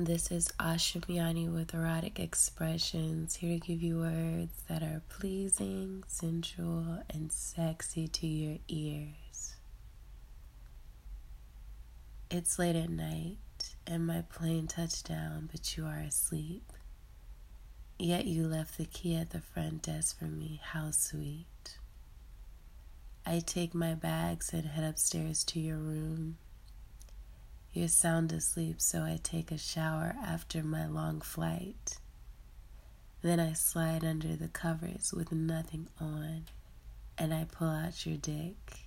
This is Ashamiani with erotic expressions, here to give you words that are pleasing, sensual, and sexy to your ears. It's late at night, and my plane touched down, but you are asleep. Yet you left the key at the front desk for me. How sweet. I take my bags and head upstairs to your room. You're sound asleep, so I take a shower after my long flight. Then I slide under the covers with nothing on, and I pull out your dick.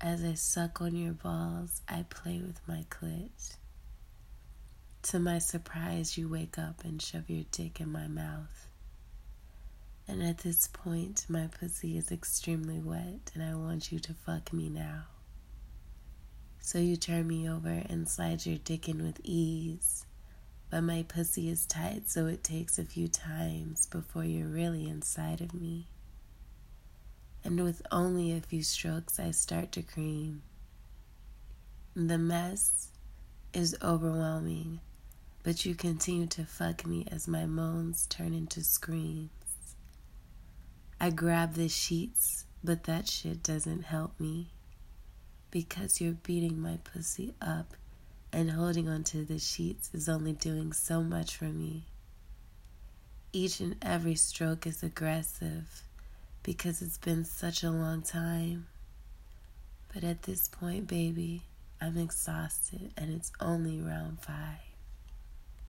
As I suck on your balls, I play with my clit. To my surprise, you wake up and shove your dick in my mouth. And at this point, my pussy is extremely wet, and I want you to fuck me now. So you turn me over and slide your dick in with ease. But my pussy is tight, so it takes a few times before you're really inside of me. And with only a few strokes, I start to cream. The mess is overwhelming, but you continue to fuck me as my moans turn into screams. I grab the sheets, but that shit doesn't help me because you're beating my pussy up and holding onto the sheets is only doing so much for me. Each and every stroke is aggressive because it's been such a long time. But at this point, baby, I'm exhausted and it's only round five.